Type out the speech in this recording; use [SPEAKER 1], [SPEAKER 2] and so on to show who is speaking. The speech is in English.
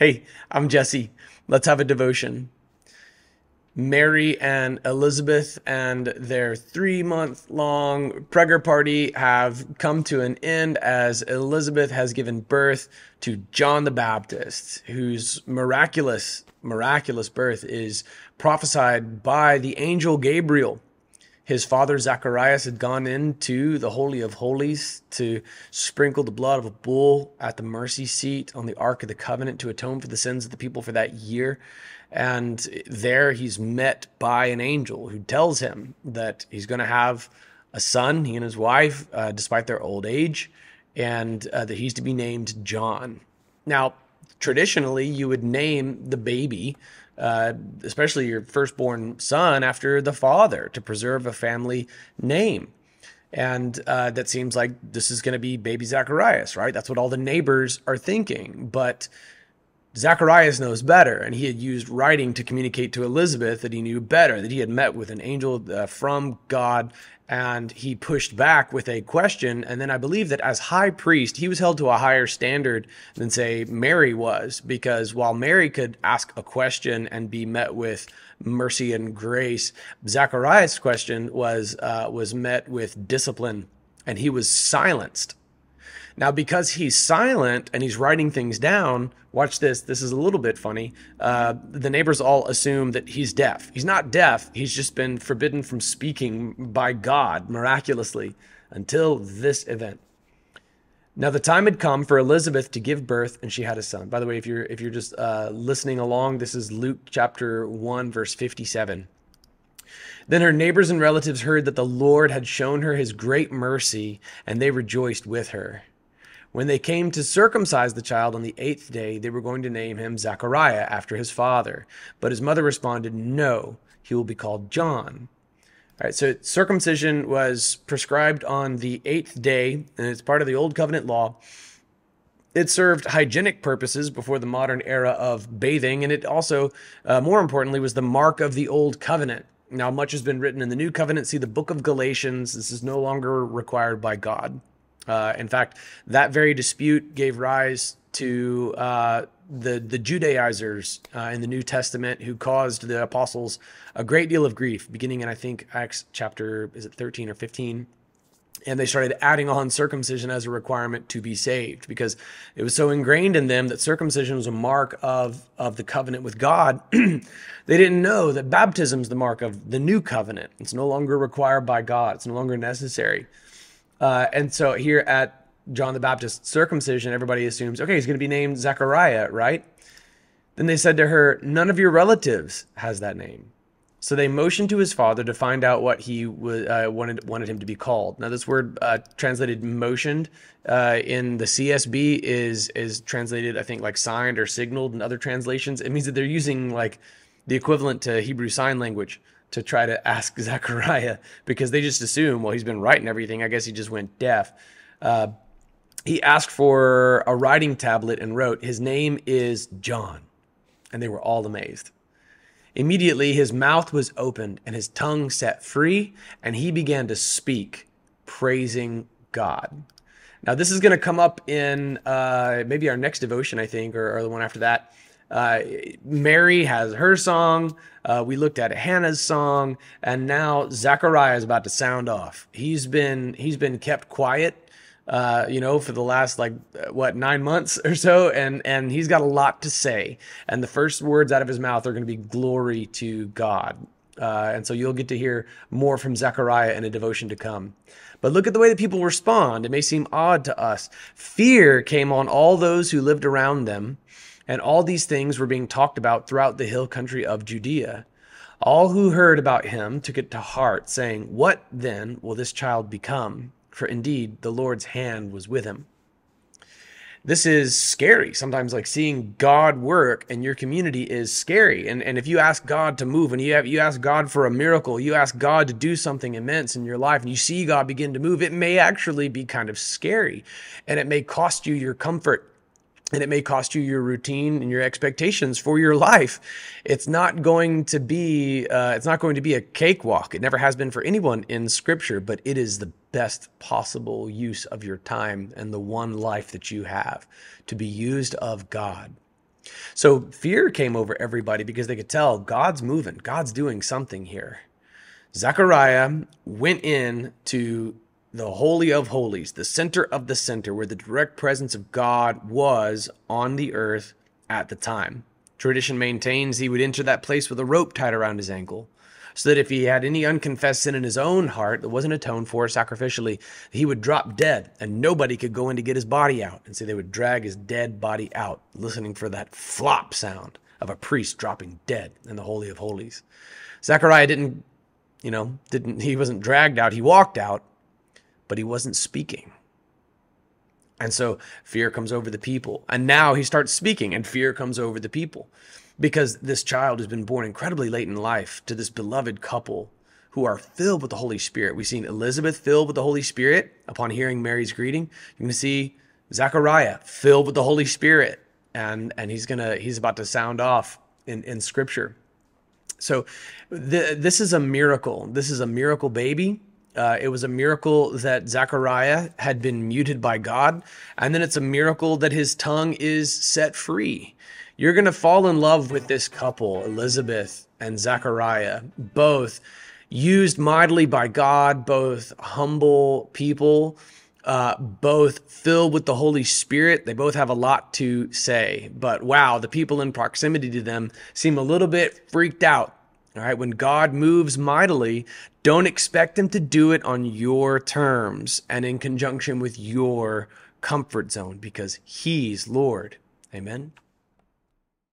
[SPEAKER 1] Hey, I'm Jesse. Let's have a devotion. Mary and Elizabeth and their three month long pregger party have come to an end as Elizabeth has given birth to John the Baptist, whose miraculous, miraculous birth is prophesied by the angel Gabriel his father Zacharias had gone into the Holy of Holies to sprinkle the blood of a bull at the mercy seat on the Ark of the Covenant to atone for the sins of the people for that year. And there he's met by an angel who tells him that he's going to have a son, he and his wife, uh, despite their old age, and uh, that he's to be named John. Now, traditionally, you would name the baby uh, especially your firstborn son, after the father to preserve a family name. And uh, that seems like this is going to be baby Zacharias, right? That's what all the neighbors are thinking. But Zacharias knows better, and he had used writing to communicate to Elizabeth that he knew better, that he had met with an angel uh, from God and he pushed back with a question. And then I believe that as high priest, he was held to a higher standard than, say, Mary was, because while Mary could ask a question and be met with mercy and grace, Zacharias' question was uh, was met with discipline, and he was silenced. Now, because he's silent and he's writing things down, watch this. This is a little bit funny. Uh, the neighbors all assume that he's deaf. He's not deaf. He's just been forbidden from speaking by God miraculously until this event. Now the time had come for Elizabeth to give birth, and she had a son. By the way, if you're if you're just uh, listening along, this is Luke chapter one, verse fifty-seven. Then her neighbors and relatives heard that the Lord had shown her His great mercy, and they rejoiced with her. When they came to circumcise the child on the eighth day, they were going to name him Zachariah after his father. But his mother responded, No, he will be called John. All right, so circumcision was prescribed on the eighth day, and it's part of the Old Covenant law. It served hygienic purposes before the modern era of bathing, and it also, uh, more importantly, was the mark of the Old Covenant. Now, much has been written in the New Covenant. See the book of Galatians. This is no longer required by God. Uh, in fact, that very dispute gave rise to uh, the the Judaizers uh, in the New Testament who caused the apostles a great deal of grief, beginning in I think Acts chapter is it thirteen or fifteen. And they started adding on circumcision as a requirement to be saved because it was so ingrained in them that circumcision was a mark of, of the covenant with God. they didn't know that baptism is the mark of the new covenant. It's no longer required by God, it's no longer necessary. Uh, and so here at John the Baptist circumcision, everybody assumes, okay, he's going to be named Zechariah, right? Then they said to her, none of your relatives has that name. So they motioned to his father to find out what he w- uh, wanted wanted him to be called. Now, this word uh, translated "motioned" uh, in the CSB is is translated, I think, like signed or signaled in other translations. It means that they're using like the equivalent to Hebrew Sign Language to try to ask Zechariah because they just assume, well, he's been writing everything. I guess he just went deaf. Uh, he asked for a writing tablet and wrote, His name is John. And they were all amazed. Immediately, his mouth was opened and his tongue set free, and he began to speak, praising God. Now, this is going to come up in uh, maybe our next devotion, I think, or, or the one after that. Uh, Mary has her song. Uh, we looked at Hannah's song, and now Zachariah is about to sound off. He's been he's been kept quiet, uh, you know, for the last like what nine months or so, and and he's got a lot to say. And the first words out of his mouth are going to be glory to God. Uh, and so you'll get to hear more from Zechariah in a devotion to come. But look at the way that people respond. It may seem odd to us. Fear came on all those who lived around them and all these things were being talked about throughout the hill country of Judea. All who heard about him took it to heart, saying, What then will this child become? For indeed the Lord's hand was with him. This is scary. Sometimes, like seeing God work in your community is scary. And, and if you ask God to move and you, have, you ask God for a miracle, you ask God to do something immense in your life, and you see God begin to move, it may actually be kind of scary. And it may cost you your comfort and it may cost you your routine and your expectations for your life. It's not going to be uh, it's not going to be a cakewalk. It never has been for anyone in Scripture, but it is the best possible use of your time and the one life that you have to be used of God. So fear came over everybody because they could tell God's moving, God's doing something here. Zechariah went in to the Holy of Holies, the center of the center, where the direct presence of God was on the earth at the time. Tradition maintains he would enter that place with a rope tied around his ankle, so that if he had any unconfessed sin in his own heart that wasn't atoned for sacrificially, he would drop dead and nobody could go in to get his body out. And so they would drag his dead body out, listening for that flop sound of a priest dropping dead in the Holy of Holies. Zechariah didn't, you know, didn't, he wasn't dragged out, he walked out but he wasn't speaking. And so fear comes over the people. And now he starts speaking, and fear comes over the people because this child has been born incredibly late in life to this beloved couple who are filled with the Holy Spirit. We've seen Elizabeth filled with the Holy Spirit upon hearing Mary's greeting. You're going to see Zechariah filled with the Holy Spirit, and and he's gonna he's about to sound off in in Scripture. So, the, this is a miracle. This is a miracle baby uh, it was a miracle that Zechariah had been muted by God. And then it's a miracle that his tongue is set free. You're going to fall in love with this couple, Elizabeth and Zechariah, both used mightily by God, both humble people, uh, both filled with the Holy Spirit. They both have a lot to say. But wow, the people in proximity to them seem a little bit freaked out all right, when God moves mightily, don't expect him to do it on your terms and in conjunction with your comfort zone because he's Lord. Amen.